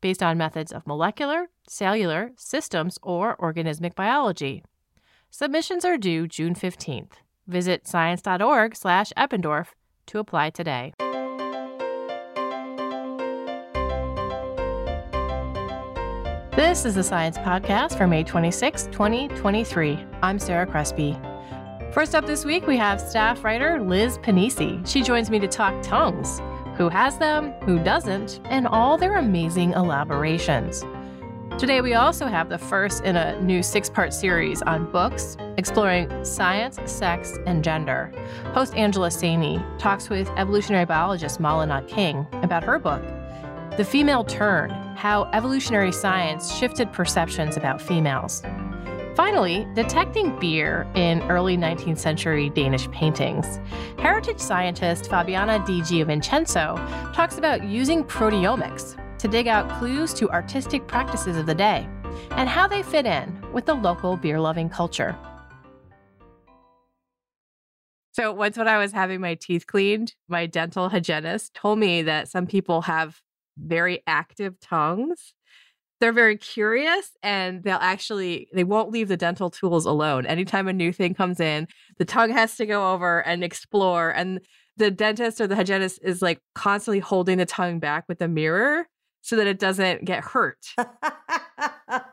based on methods of molecular, cellular, systems, or organismic biology. Submissions are due June 15th. Visit science.org/eppendorf to apply today. This is the Science Podcast for May 26, 2023. I'm Sarah Crespi. First up this week, we have staff writer Liz Pennisi. She joins me to talk tongues who has them, who doesn't, and all their amazing elaborations. Today, we also have the first in a new six part series on books exploring science, sex, and gender. Host Angela Saini talks with evolutionary biologist Malin King about her book, The Female Turn How Evolutionary Science Shifted Perceptions About Females. Finally, detecting beer in early 19th century Danish paintings. Heritage scientist Fabiana Di Gianvincenzo talks about using proteomics to dig out clues to artistic practices of the day and how they fit in with the local beer loving culture. So, once when I was having my teeth cleaned, my dental hygienist told me that some people have very active tongues they're very curious and they'll actually they won't leave the dental tools alone. Anytime a new thing comes in the tongue has to go over and explore and the dentist or the hygienist is like constantly holding the tongue back with a mirror so that it doesn't get hurt.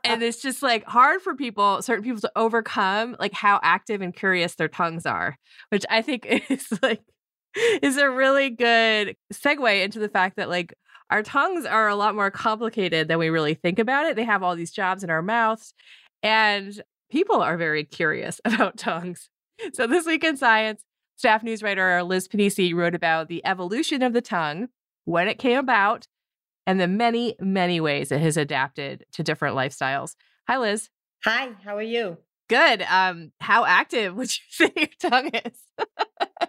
And it's just like hard for people certain people to overcome like how active and curious their tongues are which i think is like is a really good segue into the fact that like our tongues are a lot more complicated than we really think about it. They have all these jobs in our mouths, and people are very curious about tongues. So, this week in science, staff news writer Liz Pennisi wrote about the evolution of the tongue, when it came about, and the many, many ways it has adapted to different lifestyles. Hi, Liz. Hi, how are you? Good. Um, how active would you say your tongue is?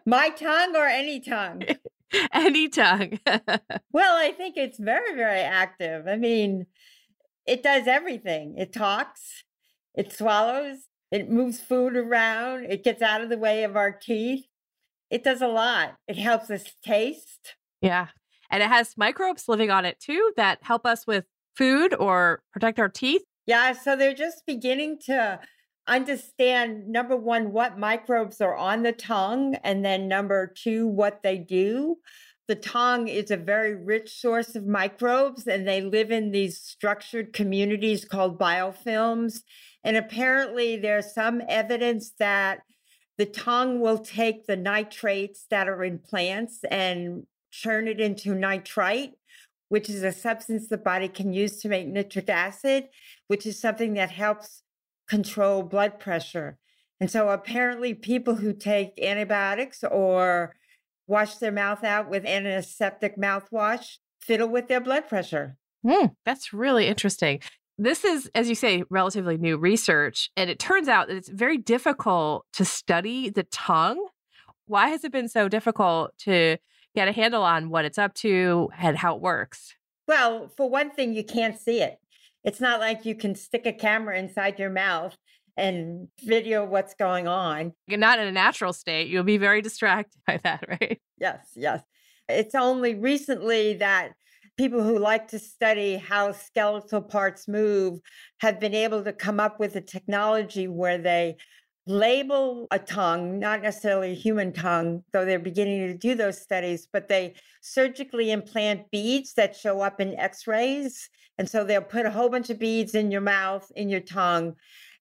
My tongue or any tongue? any tongue. well, I think it's very, very active. I mean, it does everything. It talks, it swallows, it moves food around, it gets out of the way of our teeth. It does a lot. It helps us taste. Yeah. And it has microbes living on it too that help us with food or protect our teeth. Yeah. So they're just beginning to understand number one, what microbes are on the tongue, and then number two, what they do. The tongue is a very rich source of microbes, and they live in these structured communities called biofilms. And apparently, there's some evidence that the tongue will take the nitrates that are in plants and turn it into nitrite, which is a substance the body can use to make nitric acid, which is something that helps control blood pressure. And so apparently, people who take antibiotics or wash their mouth out with antiseptic mouthwash fiddle with their blood pressure. Mm, that's really interesting. This is, as you say, relatively new research. And it turns out that it's very difficult to study the tongue. Why has it been so difficult to get a handle on what it's up to and how it works? Well, for one thing, you can't see it. It's not like you can stick a camera inside your mouth and video what's going on. You're not in a natural state. You'll be very distracted by that, right? Yes, yes. It's only recently that people who like to study how skeletal parts move have been able to come up with a technology where they label a tongue, not necessarily a human tongue, though they're beginning to do those studies, but they surgically implant beads that show up in x rays. And so they'll put a whole bunch of beads in your mouth, in your tongue,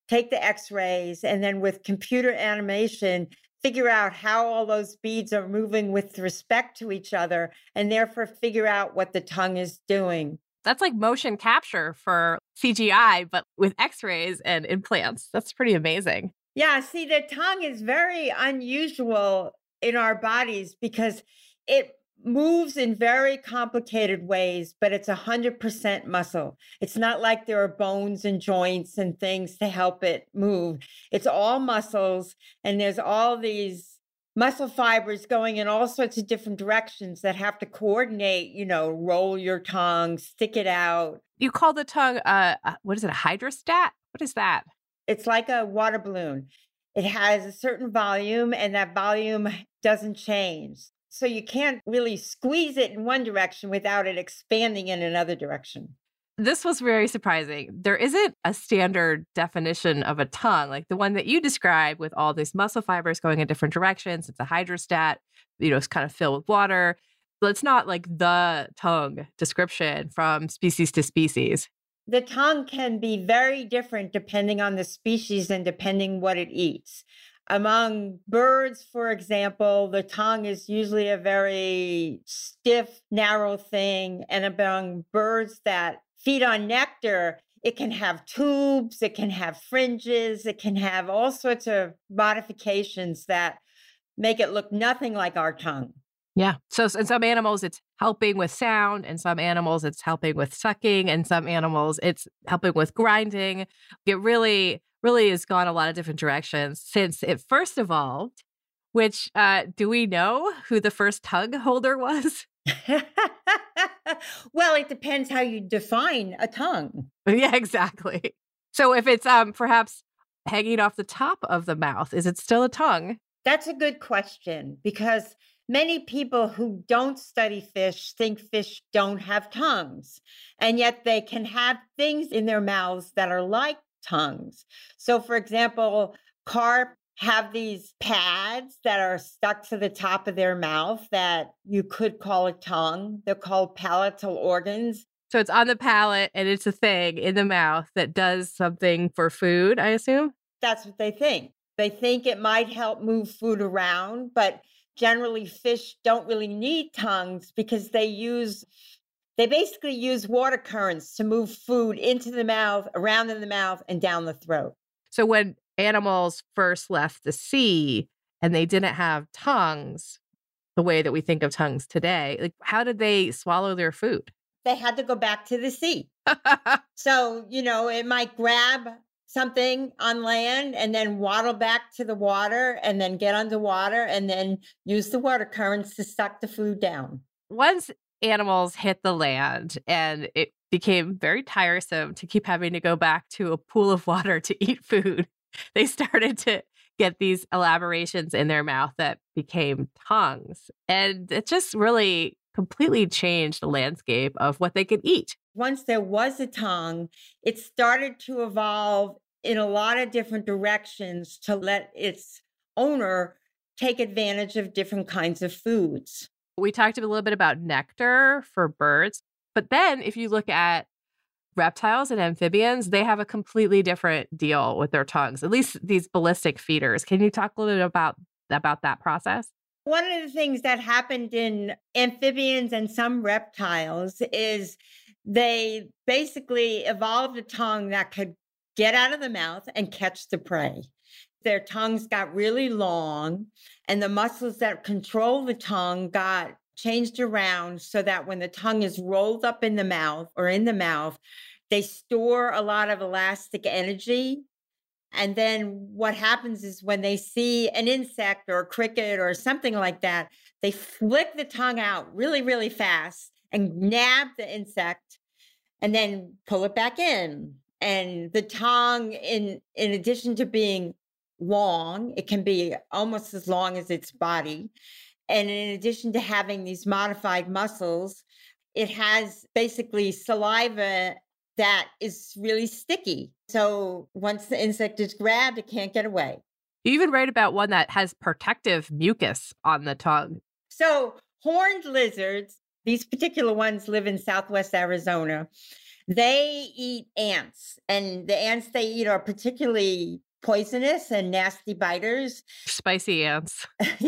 take the x rays, and then with computer animation, figure out how all those beads are moving with respect to each other, and therefore figure out what the tongue is doing. That's like motion capture for CGI, but with x rays and implants. That's pretty amazing. Yeah, see, the tongue is very unusual in our bodies because it moves in very complicated ways, but it's 100% muscle. It's not like there are bones and joints and things to help it move. It's all muscles, and there's all these muscle fibers going in all sorts of different directions that have to coordinate, you know, roll your tongue, stick it out. You call the tongue, uh, what is it, a hydrostat? What is that? It's like a water balloon. It has a certain volume, and that volume doesn't change. So you can't really squeeze it in one direction without it expanding in another direction. This was very surprising. There isn't a standard definition of a tongue, like the one that you described with all these muscle fibers going in different directions. It's a hydrostat, you know, it's kind of filled with water. But it's not like the tongue description from species to species the tongue can be very different depending on the species and depending what it eats. Among birds, for example, the tongue is usually a very stiff, narrow thing. And among birds that feed on nectar, it can have tubes, it can have fringes, it can have all sorts of modifications that make it look nothing like our tongue. Yeah. So in some animals, it's helping with sound, and some animals, it's helping with sucking, and some animals, it's helping with grinding. It really, really has gone a lot of different directions since it first evolved. Which uh, do we know who the first tongue holder was? well, it depends how you define a tongue. Yeah, exactly. So if it's um perhaps hanging off the top of the mouth, is it still a tongue? That's a good question because Many people who don't study fish think fish don't have tongues, and yet they can have things in their mouths that are like tongues. So, for example, carp have these pads that are stuck to the top of their mouth that you could call a tongue. They're called palatal organs. So it's on the palate and it's a thing in the mouth that does something for food, I assume? That's what they think. They think it might help move food around, but generally fish don't really need tongues because they use they basically use water currents to move food into the mouth, around in the mouth, and down the throat. So when animals first left the sea and they didn't have tongues, the way that we think of tongues today, like how did they swallow their food? They had to go back to the sea. so, you know, it might grab something on land and then waddle back to the water and then get underwater and then use the water currents to suck the food down. Once animals hit the land and it became very tiresome to keep having to go back to a pool of water to eat food, they started to get these elaborations in their mouth that became tongues. And it just really completely changed the landscape of what they could eat once there was a tongue, it started to evolve in a lot of different directions to let its owner take advantage of different kinds of foods. We talked a little bit about nectar for birds, but then if you look at reptiles and amphibians, they have a completely different deal with their tongues, at least these ballistic feeders. Can you talk a little bit about, about that process? One of the things that happened in amphibians and some reptiles is they basically evolved a tongue that could get out of the mouth and catch the prey. Their tongues got really long, and the muscles that control the tongue got changed around so that when the tongue is rolled up in the mouth or in the mouth, they store a lot of elastic energy. And then what happens is when they see an insect or a cricket or something like that, they flick the tongue out really, really fast and nab the insect and then pull it back in. And the tongue, in in addition to being long, it can be almost as long as its body. And in addition to having these modified muscles, it has basically saliva that is really sticky. So once the insect is grabbed, it can't get away. You even write about one that has protective mucus on the tongue. So, horned lizards, these particular ones live in southwest Arizona. They eat ants, and the ants they eat are particularly poisonous and nasty biters. Spicy ants.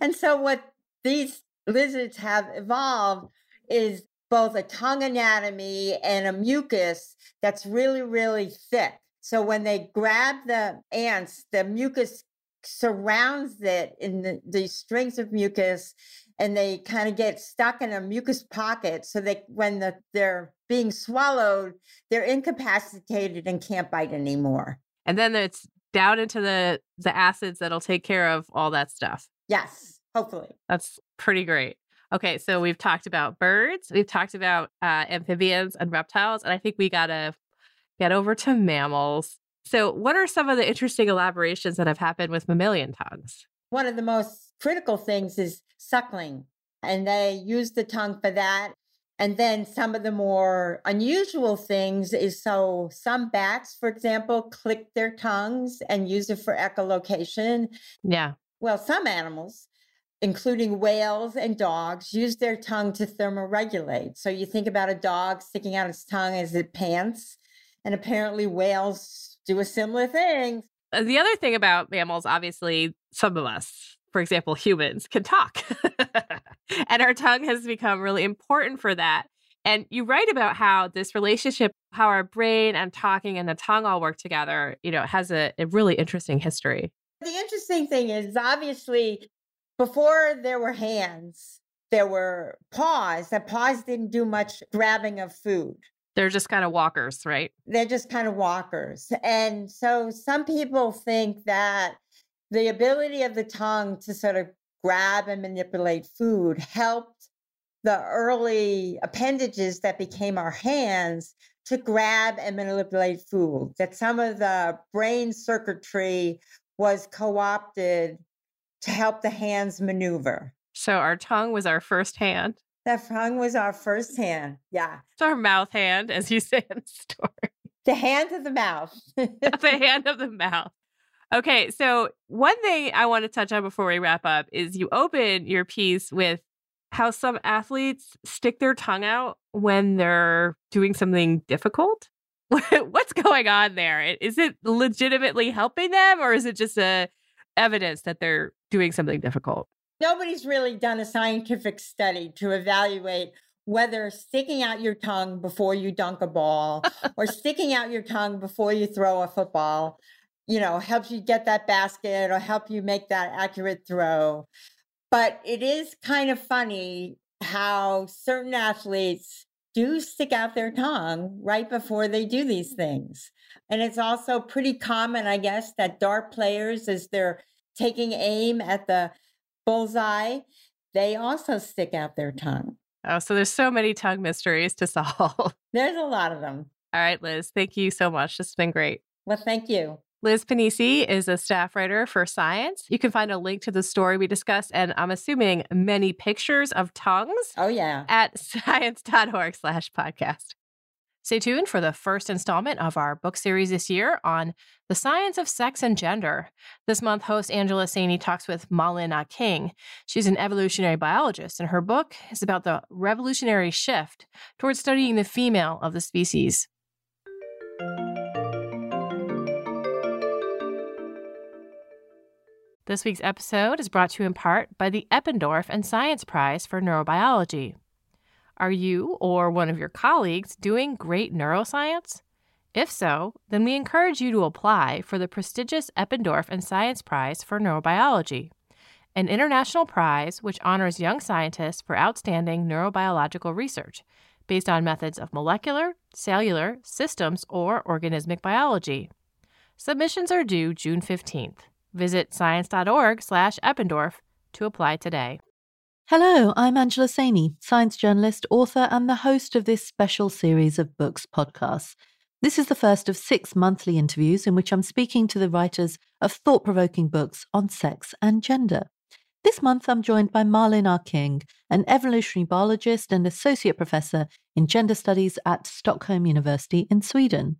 and so, what these lizards have evolved is both a tongue anatomy and a mucus that's really, really thick. So when they grab the ants, the mucus surrounds it in the, the strings of mucus and they kind of get stuck in a mucus pocket so that when the, they're being swallowed, they're incapacitated and can't bite anymore. And then it's down into the the acids that'll take care of all that stuff. Yes, hopefully. That's pretty great. Okay, so we've talked about birds, we've talked about uh, amphibians and reptiles, and I think we gotta get over to mammals. So, what are some of the interesting elaborations that have happened with mammalian tongues? One of the most critical things is suckling, and they use the tongue for that. And then some of the more unusual things is so some bats, for example, click their tongues and use it for echolocation. Yeah. Well, some animals, including whales and dogs, use their tongue to thermoregulate. So you think about a dog sticking out its tongue as it pants, and apparently whales do a similar thing. Uh, the other thing about mammals, obviously, some of us, for example, humans, can talk. and our tongue has become really important for that. And you write about how this relationship, how our brain and talking and the tongue all work together, you know, has a, a really interesting history. The interesting thing is obviously before there were hands, there were paws. That paws didn't do much grabbing of food. They're just kind of walkers, right? They're just kind of walkers. And so some people think that the ability of the tongue to sort of grab and manipulate food helped the early appendages that became our hands to grab and manipulate food, that some of the brain circuitry was co opted to help the hands maneuver. So our tongue was our first hand. The tongue was our first hand. Yeah. It's our mouth hand, as you say in the story. The hand of the mouth. the hand of the mouth. Okay, so one thing I want to touch on before we wrap up is you open your piece with how some athletes stick their tongue out when they're doing something difficult. What's going on there? Is it legitimately helping them or is it just a evidence that they're doing something difficult? Nobody's really done a scientific study to evaluate whether sticking out your tongue before you dunk a ball or sticking out your tongue before you throw a football you know, helps you get that basket or help you make that accurate throw. But it is kind of funny how certain athletes do stick out their tongue right before they do these things. And it's also pretty common, I guess, that dart players, as they're taking aim at the bullseye, they also stick out their tongue. Oh, so there's so many tongue mysteries to solve. There's a lot of them. All right, Liz, thank you so much. This has been great. Well, thank you. Liz Pennisi is a staff writer for Science. You can find a link to the story we discussed, and I'm assuming many pictures of tongues. Oh, yeah. At science.org slash podcast. Stay tuned for the first installment of our book series this year on the science of sex and gender. This month, host Angela Saini talks with Malin King. She's an evolutionary biologist, and her book is about the revolutionary shift towards studying the female of the species. This week's episode is brought to you in part by the Eppendorf and Science Prize for Neurobiology. Are you or one of your colleagues doing great neuroscience? If so, then we encourage you to apply for the prestigious Eppendorf and Science Prize for Neurobiology, an international prize which honors young scientists for outstanding neurobiological research based on methods of molecular, cellular, systems, or organismic biology. Submissions are due June 15th. Visit science.org slash Eppendorf to apply today. Hello, I'm Angela Saini, science journalist, author, and the host of this special series of books podcasts. This is the first of six monthly interviews in which I'm speaking to the writers of thought provoking books on sex and gender. This month, I'm joined by Malin Ah-King, an evolutionary biologist and associate professor in gender studies at Stockholm University in Sweden.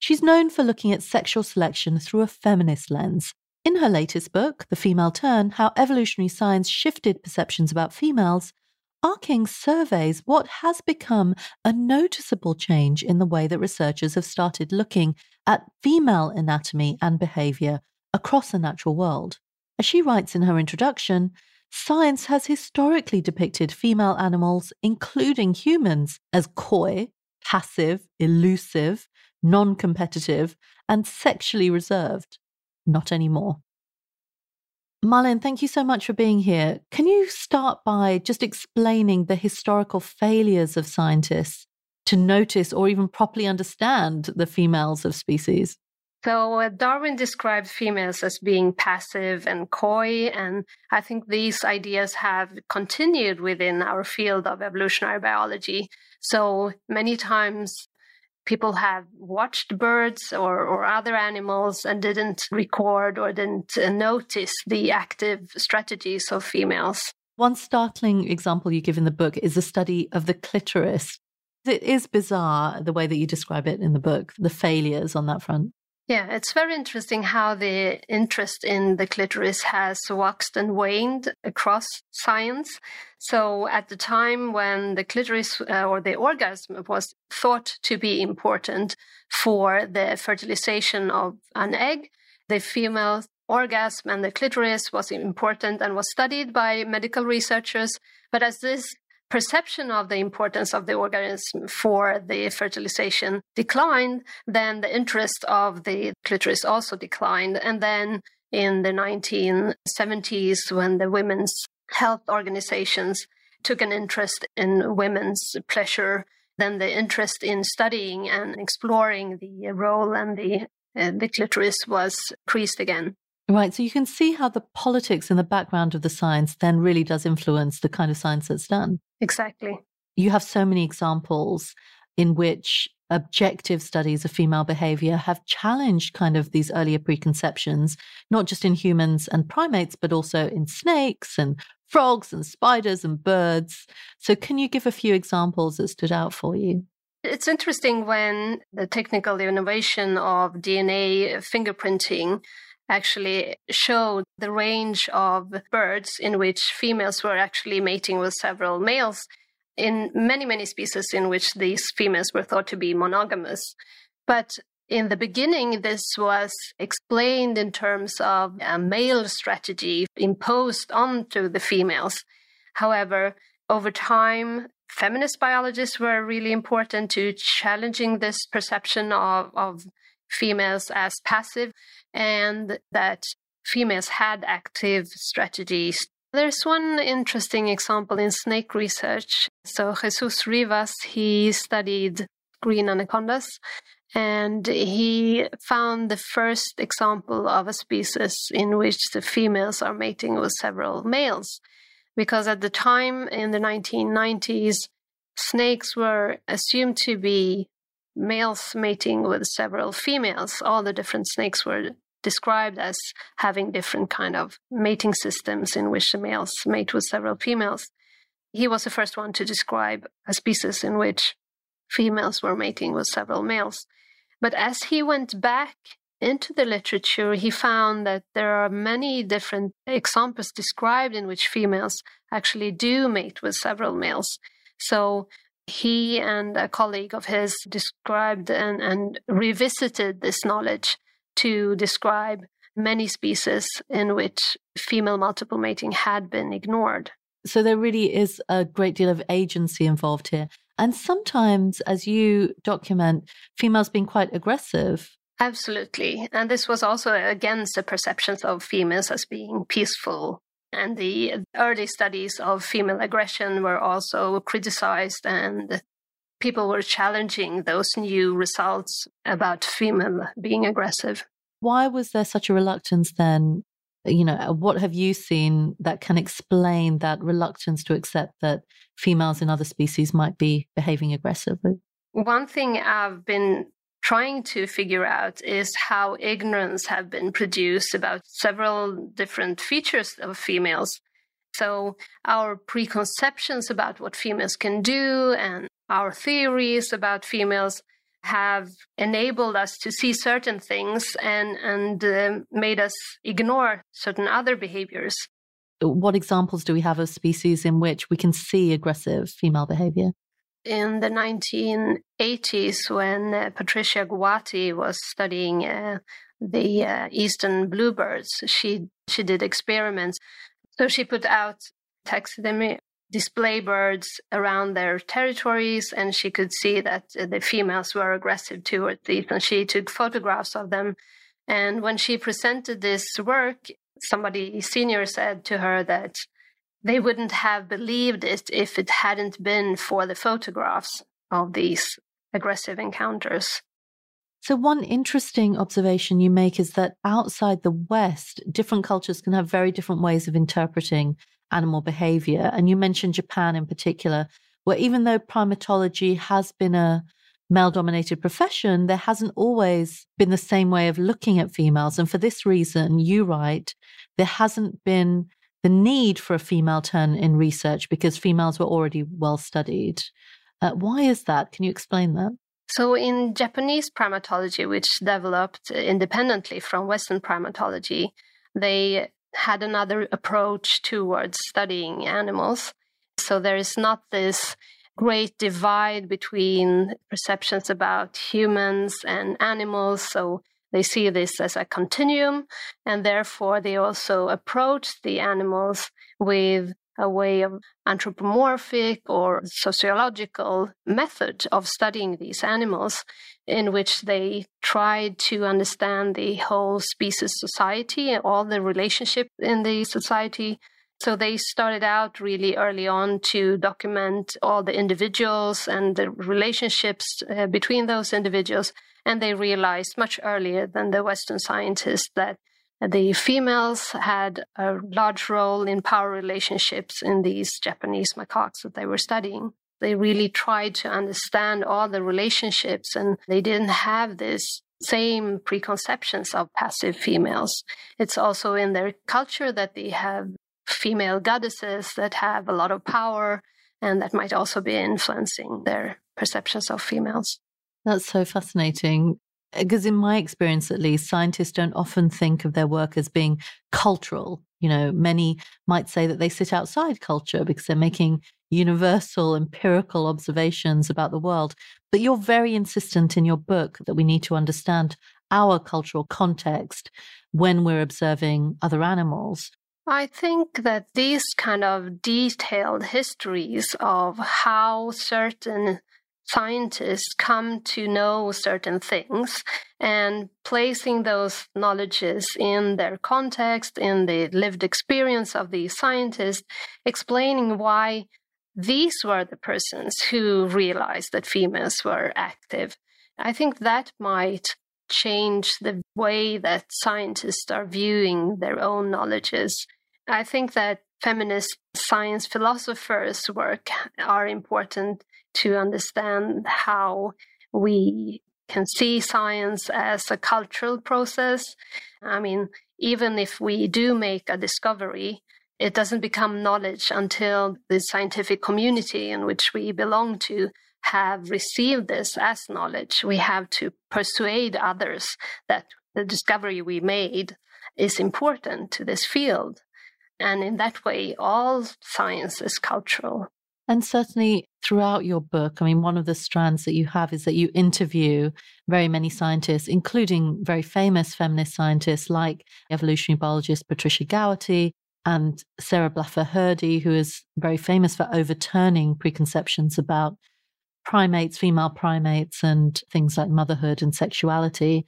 She's known for looking at sexual selection through a feminist lens. In her latest book, The Female Turn How Evolutionary Science Shifted Perceptions About Females, Ah-King surveys what has become a noticeable change in the way that researchers have started looking at female anatomy and behavior across the natural world. As she writes in her introduction, science has historically depicted female animals, including humans, as coy, passive, elusive, non competitive, and sexually reserved. Not anymore. Malin, thank you so much for being here. Can you start by just explaining the historical failures of scientists to notice or even properly understand the females of species? So uh, Darwin described females as being passive and coy, and I think these ideas have continued within our field of evolutionary biology. So many times people have watched birds or, or other animals and didn't record or didn't uh, notice the active strategies of females. One startling example you give in the book is a study of the clitoris. It is bizarre the way that you describe it in the book, the failures on that front. Yeah, it's very interesting how the interest in the clitoris has waxed and waned across science. So, at the time when the clitoris uh, or the orgasm was thought to be important for the fertilization of an egg, the female orgasm and the clitoris was important and was studied by medical researchers. But as this perception of the importance of the organism for the fertilization declined, then the interest of the clitoris also declined. And then in the 1970s, when the women's health organizations took an interest in women's pleasure, then the interest in studying and exploring the role and the, uh, the clitoris was increased again. Right. So you can see how the politics in the background of the science then really does influence the kind of science that's done. Exactly. You have so many examples in which objective studies of female behavior have challenged kind of these earlier preconceptions, not just in humans and primates, but also in snakes and frogs and spiders and birds. So, can you give a few examples that stood out for you? It's interesting when the technical innovation of DNA fingerprinting actually showed the range of birds in which females were actually mating with several males in many, many species in which these females were thought to be monogamous. But in the beginning, this was explained in terms of a male strategy imposed onto the females. However, over time, feminist biologists were really important to challenging this perception of, of females as passive and that females had active strategies. There's one interesting example in snake research. So Jesus Rivas, he studied green anacondas and he found the first example of a species in which the females are mating with several males. Because at the time in the 1990s, snakes were assumed to be males mating with several females. All the different snakes were described as having different kind of mating systems in which the males mate with several females. He was the first one to describe a species in which females were mating with several males. But as he went back into the literature, he found that there are many different examples described in which females actually do mate with several males. So he and a colleague of his described and, and revisited this knowledge to describe many species in which female multiple mating had been ignored. So there really is a great deal of agency involved here. And sometimes, as you document, females being quite aggressive. Absolutely. And this was also against the perceptions of females as being peaceful. And the early studies of female aggression were also criticized, and people were challenging those new results about female being aggressive. Why was there such a reluctance then? You know, what have you seen that can explain that reluctance to accept that females in other species might be behaving aggressively? One thing I've been trying to figure out is how ignorance have been produced about several different features of females. So our preconceptions about what females can do and our theories about females have enabled us to see certain things and and uh, made us ignore certain other behaviors. What examples do we have of species in which we can see aggressive female behavior? In the 1980s, when uh, Patricia Gowaty was studying uh, the uh, eastern bluebirds, she she did experiments. So she put out taxidermy display birds around their territories, and she could see that the females were aggressive towards these, and she took photographs of them. And when she presented this work, somebody senior said to her that they wouldn't have believed it if it hadn't been for the photographs of these aggressive encounters. So, one interesting observation you make is that outside the West, different cultures can have very different ways of interpreting animal behavior. And you mentioned Japan in particular, where even though primatology has been a male dominated profession, there hasn't always been the same way of looking at females. And for this reason, you write, there hasn't been the need for a female turn in research because females were already well studied. Uh, why is that? Can you explain that? So, in Japanese primatology, which developed independently from Western primatology, they had another approach towards studying animals. So there is not this great divide between perceptions about humans and animals. So they see this as a continuum, and therefore they also approach the animals with a way of anthropomorphic or sociological method of studying these animals in which they tried to understand the whole species society and all the relationship in the society. So they started out really early on to document all the individuals and the relationships uh, between those individuals and they realized much earlier than the western scientists that the females had a large role in power relationships in these Japanese macaques that they were studying. They really tried to understand all the relationships, and they didn't have this same preconceptions of passive females. It's also in their culture that they have female goddesses that have a lot of power and that might also be influencing their perceptions of females. That's so fascinating eh, because in my experience at least scientists don't often think of their work as being cultural you know many might say that they sit outside culture because they're making universal empirical observations about the world but you're very insistent in your book that we need to understand our cultural context when we're observing other animals. I think that these kind of detailed histories of how certain scientists come to know certain things and placing those knowledges in their context, in the lived experience of the scientists, explaining why these were the persons who realized that females were active. I think that might change the way that scientists are viewing their own knowledges. I think that feminist science philosophers' work are important to understand how we can see science as a cultural process. I mean, even if we do make a discovery, it doesn't become knowledge until the scientific community in which we belong to have received this as knowledge. We have to persuade others that the discovery we made is important to this field. And in that way, all science is cultural. And certainly throughout your book, I mean, one of the strands that you have is that you interview very many scientists, including very famous feminist scientists like evolutionary biologist Patricia Gowaty and Sarah Blaffer Hrdy, who is very famous for overturning preconceptions about primates, female primates, and things like motherhood and sexuality.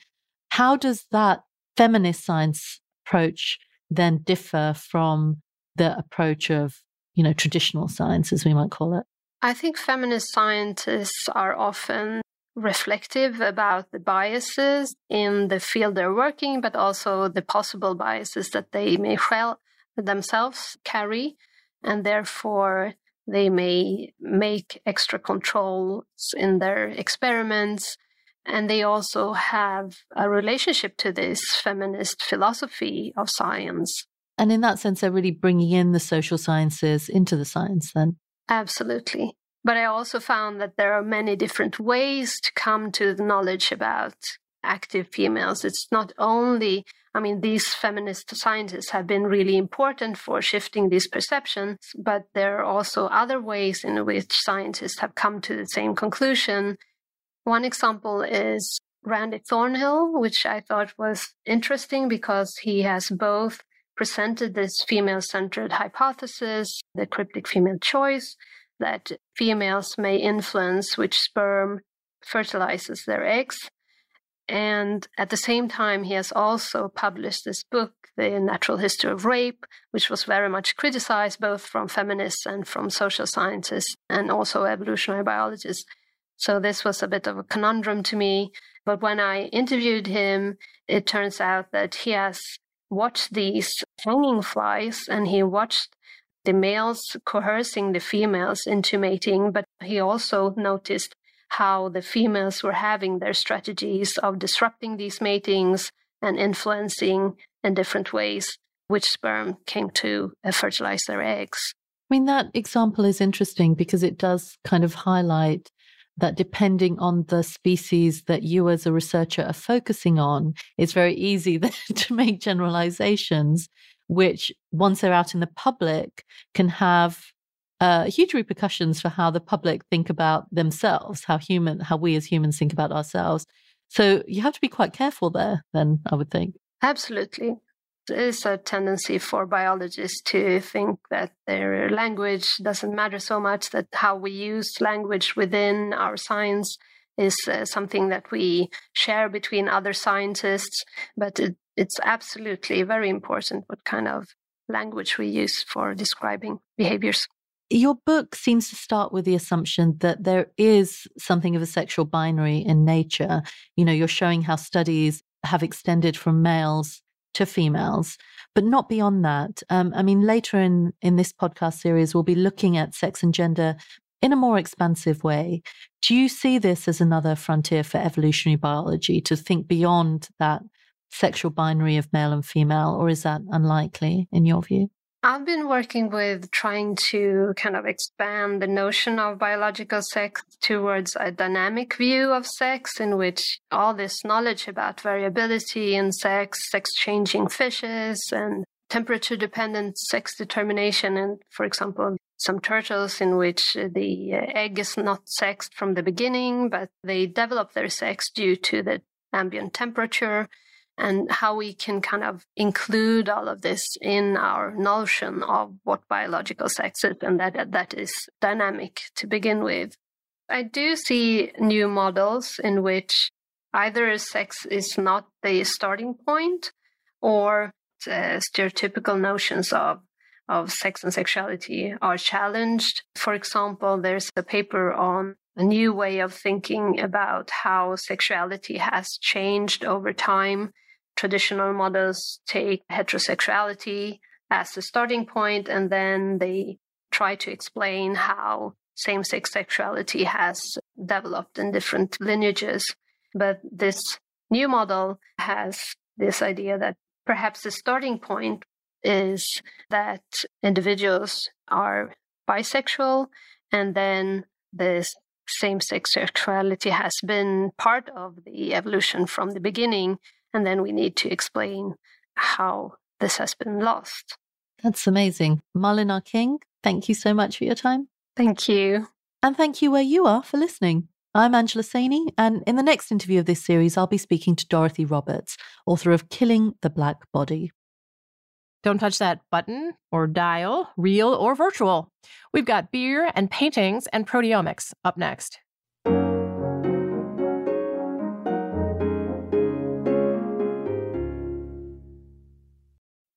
How does that feminist science approach then differ from the approach of you know, traditional science, as we might call it? I think feminist scientists are often reflective about the biases in the field they're working, but also the possible biases that they may themselves carry. And therefore, they may make extra controls in their experiments. And they also have a relationship to this feminist philosophy of science. And in that sense, they're really bringing in the social sciences into the science then. Absolutely. But I also found that there are many different ways to come to the knowledge about active females. It's not only, I mean, these feminist scientists have been really important for shifting these perceptions, but there are also other ways in which scientists have come to the same conclusion. One example is Randy Thornhill, which I thought was interesting because he has both presented this female centered hypothesis, the cryptic female choice, that females may influence which sperm fertilizes their eggs, and at the same time, he has also published this book, The Natural History of Rape, which was very much criticized both from feminists and from social scientists and also evolutionary biologists. So this was a bit of a conundrum to me. But when I interviewed him, it turns out that he has watched these hanging flies and he watched the males coercing the females into mating, but he also noticed how the females were having their strategies of disrupting these matings and influencing in different ways which sperm came to uh, fertilize their eggs. I mean, that example is interesting because it does kind of highlight that depending on the species that you as a researcher are focusing on, it's very easy to make generalizations, which once they're out in the public can have uh, huge repercussions for how the public think about themselves, how human, how we as humans think about ourselves. So you have to be quite careful there. Then I would think. Absolutely. Is a tendency for biologists to think that their language doesn't matter so much, that how we use language within our science is uh, something that we share between other scientists. But it, it's absolutely very important what kind of language we use for describing behaviors. Your book seems to start with the assumption that there is something of a sexual binary in nature. You know, you're showing how studies have extended from males to females, but not beyond that. Um, I mean, later in, in this podcast series, we'll be looking at sex and gender in a more expansive way. Do you see this as another frontier for evolutionary biology to think beyond that sexual binary of male and female, or is that unlikely in your view? I've been working with trying to kind of expand the notion of biological sex towards a dynamic view of sex, in which all this knowledge about variability in sex, sex changing fishes, and temperature dependent sex determination, and for example, some turtles in which the egg is not sexed from the beginning, but they develop their sex due to the ambient temperature and how we can kind of include all of this in our notion of what biological sex is and that that is dynamic to begin with. I do see new models in which either sex is not the starting point or uh, stereotypical notions of of sex and sexuality are challenged. For example, there's a paper on a new way of thinking about how sexuality has changed over time traditional models take heterosexuality as the starting point and then they try to explain how same sex sexuality has developed in different lineages. But this new model has this idea that perhaps the starting point is that individuals are bisexual and then this same sex sexuality has been part of the evolution from the beginning and then we need to explain how this has been lost. That's amazing. Malin King, thank you so much for your time. Thank you. And thank you where you are for listening. I'm Angela Saini, and in the next interview of this series, I'll be speaking to Dorothy Roberts, author of Killing the Black Body. Don't touch that button or dial, real or virtual. We've got beer and paintings and proteomics up next.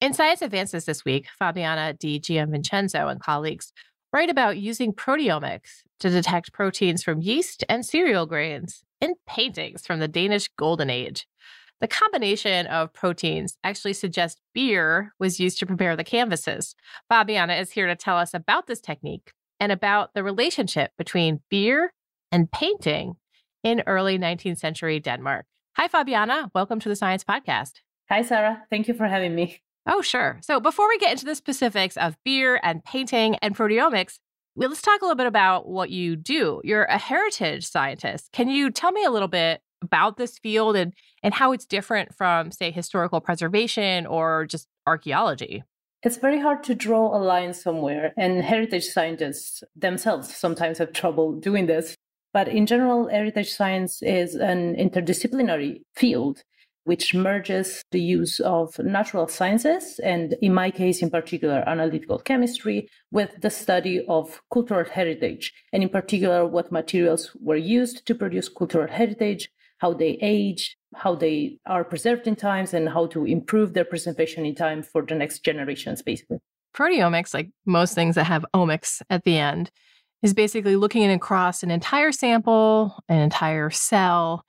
In Science Advances this week, Fabiana Di Gianvincenzo and colleagues write about using proteomics to detect proteins from yeast and cereal grains in paintings from the Danish Golden Age. The combination of proteins actually suggests beer was used to prepare the canvases. Fabiana is here to tell us about this technique and about the relationship between beer and painting in early 19th century Denmark. Hi, Fabiana. Welcome to the Science Podcast. Hi, Sarah. Thank you for having me. Oh, sure. So before we get into the specifics of beer and painting and proteomics, let's talk a little bit about what you do. You're a heritage scientist. Can you tell me a little bit about this field and, and how it's different from, say, historical preservation or just archaeology? It's very hard to draw a line somewhere, and heritage scientists themselves sometimes have trouble doing this. But in general, heritage science is an interdisciplinary field which merges the use of natural sciences, and in my case, in particular, analytical chemistry, with the study of cultural heritage, and in particular, what materials were used to produce cultural heritage, how they age, how they are preserved in times, and how to improve their preservation in time for the next generations, basically. Proteomics, like most things that have omics at the end, is basically looking across an entire sample, an entire cell,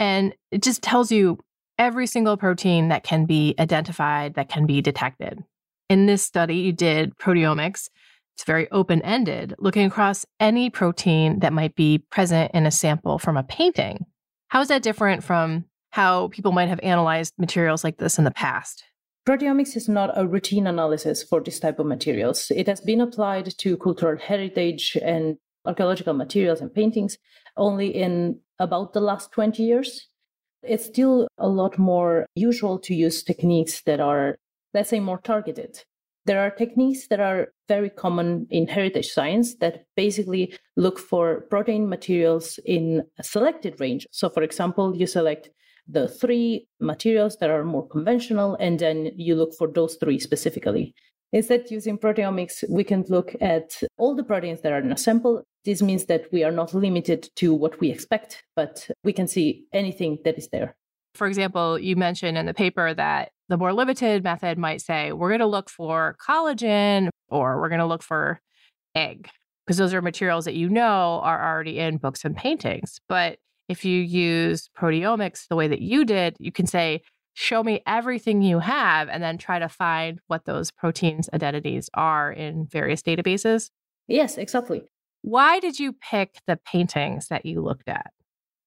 and it just tells you every single protein that can be identified, that can be detected. In this study, you did proteomics. It's very open ended, looking across any protein that might be present in a sample from a painting. How is that different from how people might have analyzed materials like this in the past? Proteomics is not a routine analysis for this type of materials. It has been applied to cultural heritage and archaeological materials and paintings only in about the last 20 years. It's still a lot more usual to use techniques that are, let's say, more targeted. There are techniques that are very common in heritage science that basically look for protein materials in a selected range. So, for example, you select the three materials that are more conventional, and then you look for those three specifically. Instead, using proteomics, we can look at all the proteins that are in a sample. This means that we are not limited to what we expect, but we can see anything that is there. For example, you mentioned in the paper that the more limited method might say, we're going to look for collagen or we're going to look for egg, because those are materials that you know are already in books and paintings. But if you use proteomics the way that you did, you can say, show me everything you have and then try to find what those proteins identities are in various databases? Yes, exactly. Why did you pick the paintings that you looked at?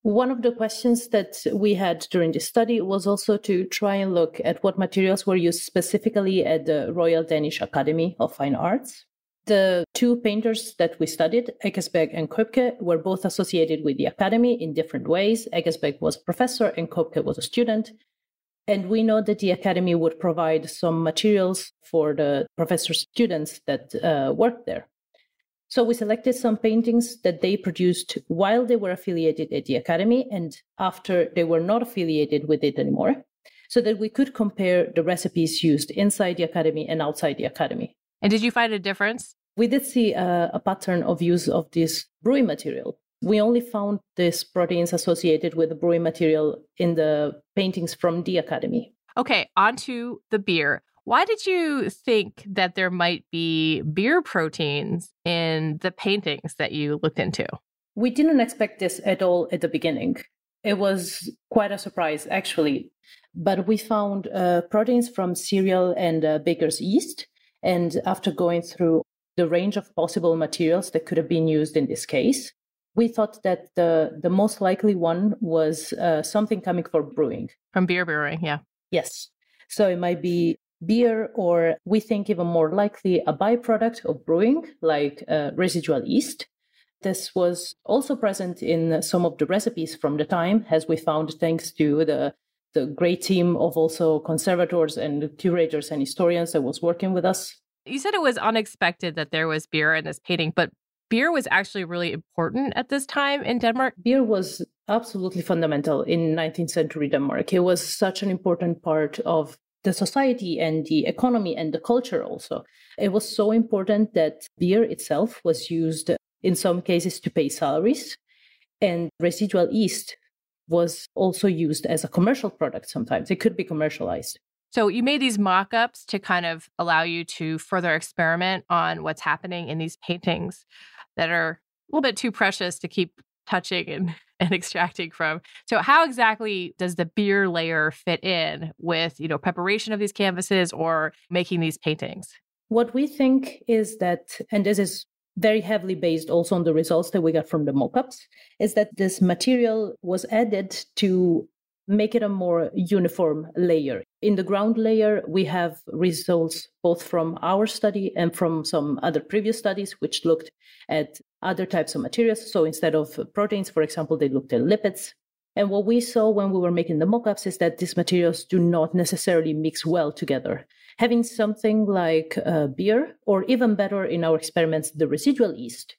One of the questions that we had during the study was also to try and look at what materials were used specifically at the Royal Danish Academy of Fine Arts. The two painters that we studied, Eckersberg and Købke, were both associated with the academy in different ways. Eckersberg was a professor and Købke was a student. And we know that the Academy would provide some materials for the professor's students that uh, worked there. So we selected some paintings that they produced while they were affiliated at the Academy and after they were not affiliated with it anymore, so that we could compare the recipes used inside the Academy and outside the Academy. And did you find a difference? We did see a, a pattern of use of this brewing material we only found these proteins associated with the brewing material in the paintings from the academy. Okay, on to the beer. Why did you think that there might be beer proteins in the paintings that you looked into? We didn't expect this at all at the beginning. It was quite a surprise, actually. But we found uh, proteins from cereal and uh, baker's yeast. And after going through the range of possible materials that could have been used in this case, we thought that the the most likely one was uh, something coming from brewing from beer brewing yeah yes so it might be beer or we think even more likely a byproduct of brewing like uh, residual yeast this was also present in some of the recipes from the time as we found thanks to the the great team of also conservators and curators and historians that was working with us you said it was unexpected that there was beer in this painting but beer was actually really important at this time in Denmark? Beer was absolutely fundamental in 19th century Denmark. It was such an important part of the society and the economy and the culture also. It was so important that beer itself was used in some cases to pay salaries and residual yeast was also used as a commercial product sometimes. It could be commercialized. So you made these mock ups to kind of allow you to further experiment on what's happening in these paintings that are a little bit too precious to keep touching and, and extracting from. So how exactly does the beer layer fit in with, you know, preparation of these canvases or making these paintings? What we think is that, and this is very heavily based also on the results that we got from the mockups, is that this material was added to make it a more uniform layer. In the ground layer, we have results both from our study and from some other previous studies, which looked at other types of materials. So instead of proteins, for example, they looked at lipids. And what we saw when we were making the mockups is that these materials do not necessarily mix well together. Having something like uh, beer, or even better in our experiments, the residual yeast,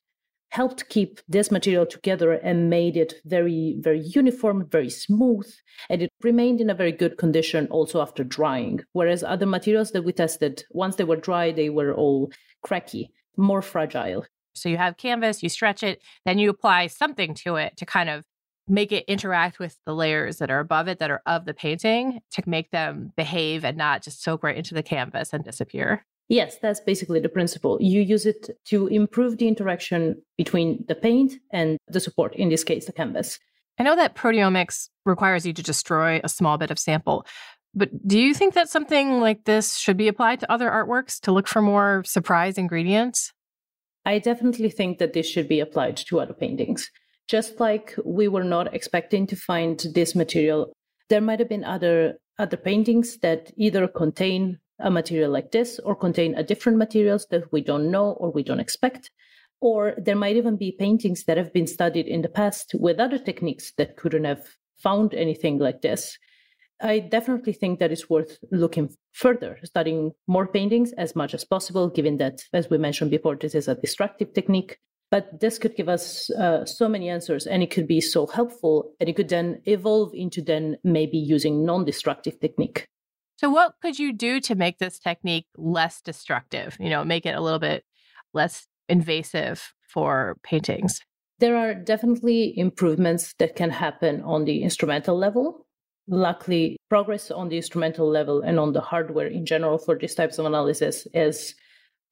helped keep this material together and made it very, very uniform, very smooth, and it remained in a very good condition also after drying. Whereas other materials that we tested, once they were dry, they were all cracky, more fragile. So you have canvas, you stretch it, then you apply something to it to kind of make it interact with the layers that are above it that are of the painting to make them behave and not just soak right into the canvas and disappear. Yes, that's basically the principle. You use it to improve the interaction between the paint and the support, in this case, the canvas. I know that proteomics requires you to destroy a small bit of sample, but do you think that something like this should be applied to other artworks to look for more surprise ingredients? I definitely think that this should be applied to other paintings. Just like we were not expecting to find this material, there might have been other other paintings that either contain a material like this or contain a different materials that we don't know or we don't expect. Or there might even be paintings that have been studied in the past with other techniques that couldn't have found anything like this. I definitely think that it's worth looking further, studying more paintings as much as possible, given that, as we mentioned before, this is a destructive technique. But this could give us uh, so many answers and it could be so helpful and it could then evolve into then maybe using non-destructive technique. So, what could you do to make this technique less destructive? You know, make it a little bit less invasive for paintings? There are definitely improvements that can happen on the instrumental level. Luckily, progress on the instrumental level and on the hardware in general for these types of analysis is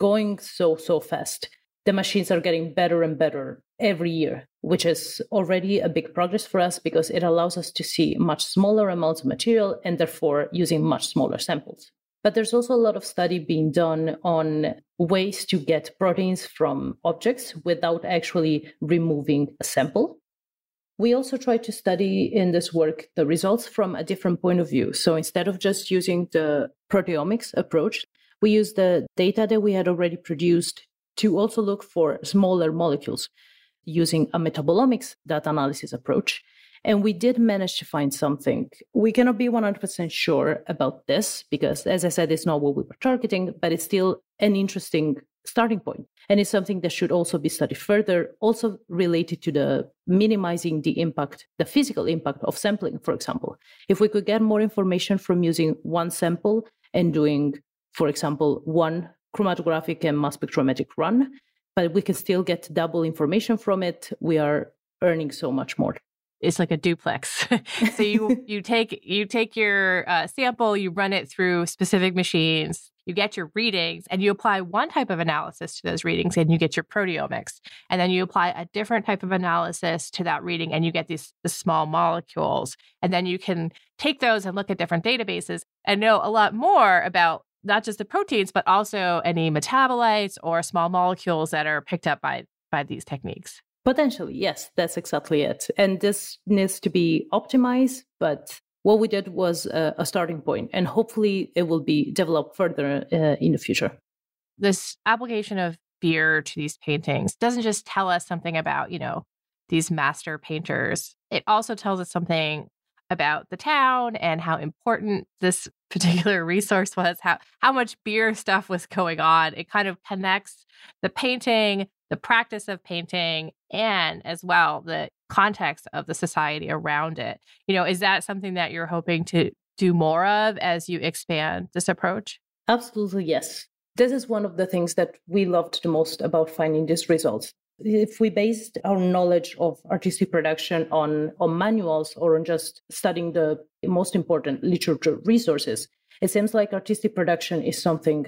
going so, so fast the machines are getting better and better every year, which is already a big progress for us because it allows us to see much smaller amounts of material and therefore using much smaller samples. But there's also a lot of study being done on ways to get proteins from objects without actually removing a sample. We also try to study in this work the results from a different point of view. So instead of just using the proteomics approach, we use the data that we had already produced to also look for smaller molecules using a metabolomics data analysis approach. And we did manage to find something. We cannot be 100% sure about this because, as I said, it's not what we were targeting, but it's still an interesting starting point. And it's something that should also be studied further, also related to the minimizing the impact, the physical impact of sampling, for example. If we could get more information from using one sample and doing, for example, one chromatographic and mass spectrometric run, but we can still get double information from it. We are earning so much more. It's like a duplex. so you you take you take your uh, sample, you run it through specific machines, you get your readings, and you apply one type of analysis to those readings, and you get your proteomics. And then you apply a different type of analysis to that reading, and you get these the small molecules. And then you can take those and look at different databases and know a lot more about not just the proteins, but also any metabolites or small molecules that are picked up by, by these techniques. Potentially, yes, that's exactly it. And this needs to be optimized, but what we did was a, a starting point, and hopefully it will be developed further uh, in the future. This application of beer to these paintings doesn't just tell us something about, you know, these master painters. It also tells us something about the town and how important this particular resource was, how how much beer stuff was going on. It kind of connects the painting, the practice of painting, and as well the context of the society around it. You know, is that something that you're hoping to do more of as you expand this approach? Absolutely, yes. This is one of the things that we loved the most about finding these results if we based our knowledge of artistic production on, on manuals or on just studying the most important literature resources, it seems like artistic production is something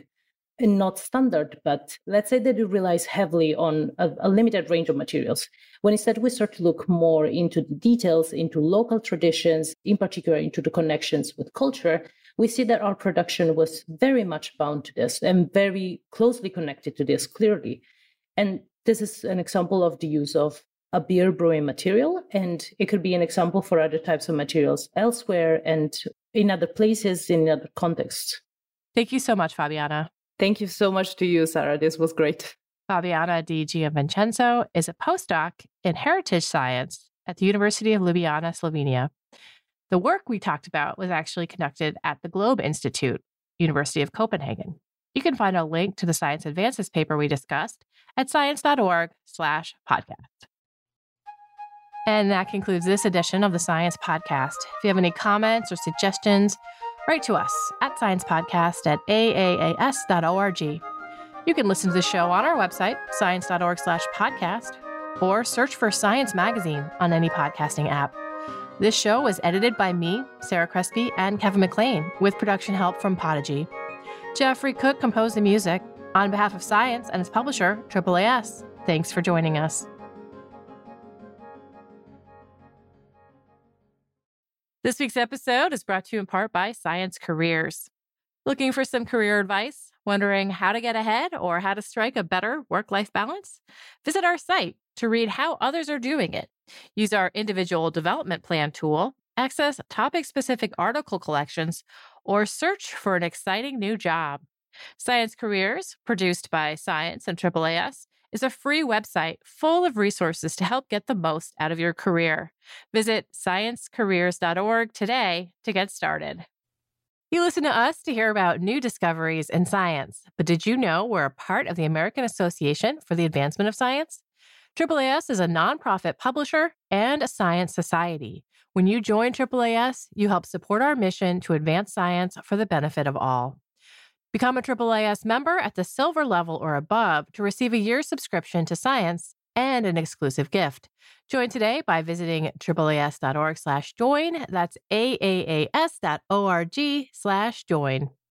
not standard, but let's say that it relies heavily on a, a, limited range of materials. When instead we start to look more into the details, into local traditions, in particular into the connections with culture, we see that our production was very much bound to this and very closely connected to this clearly. And this is an example of the use of a beer brewing material, and it could be an example for other types of materials elsewhere and in other places, in other contexts. Thank you so much, Fabiana. Thank you so much to you, Sarah. This was great. Fabiana Di Gianvincenzo is a postdoc in heritage science at the University of Ljubljana, Slovenia. The work we talked about was actually conducted at the Globe Institute, University of Copenhagen. You can find a link to the Science Advances paper we discussed at science.org slash podcast. And that concludes this edition of the Science Podcast. If you have any comments or suggestions, write to us at sciencepodcast at aaas.org. You can listen to the show on our website, science.org slash podcast, or search for Science Magazine on any podcasting app. This show was edited by me, Sarah Crespi, and Kevin McLean, with production help from Podigy. Jeffrey Cook composed the music. On behalf of Science and its publisher, AAAS, thanks for joining us. This week's episode is brought to you in part by Science Careers. Looking for some career advice? Wondering how to get ahead or how to strike a better work life balance? Visit our site to read how others are doing it Use our individual development plan tool, access topic specific article collections, or search for an exciting new job. Science Careers, produced by Science and AAAS, is a free website full of resources to help get the most out of your career. Visit sciencecareers.org today to get started. You listen to us to hear about new discoveries in science, but did you know we're a part of the American Association for the Advancement of Science? AAAS is a nonprofit publisher and a science society. When you join AAAS, you help support our mission to advance science for the benefit of all. Become a AAAS member at the silver level or above to receive a year's subscription to science and an exclusive gift. Join today by visiting AAAS.org slash join. That's AAAS.org slash join.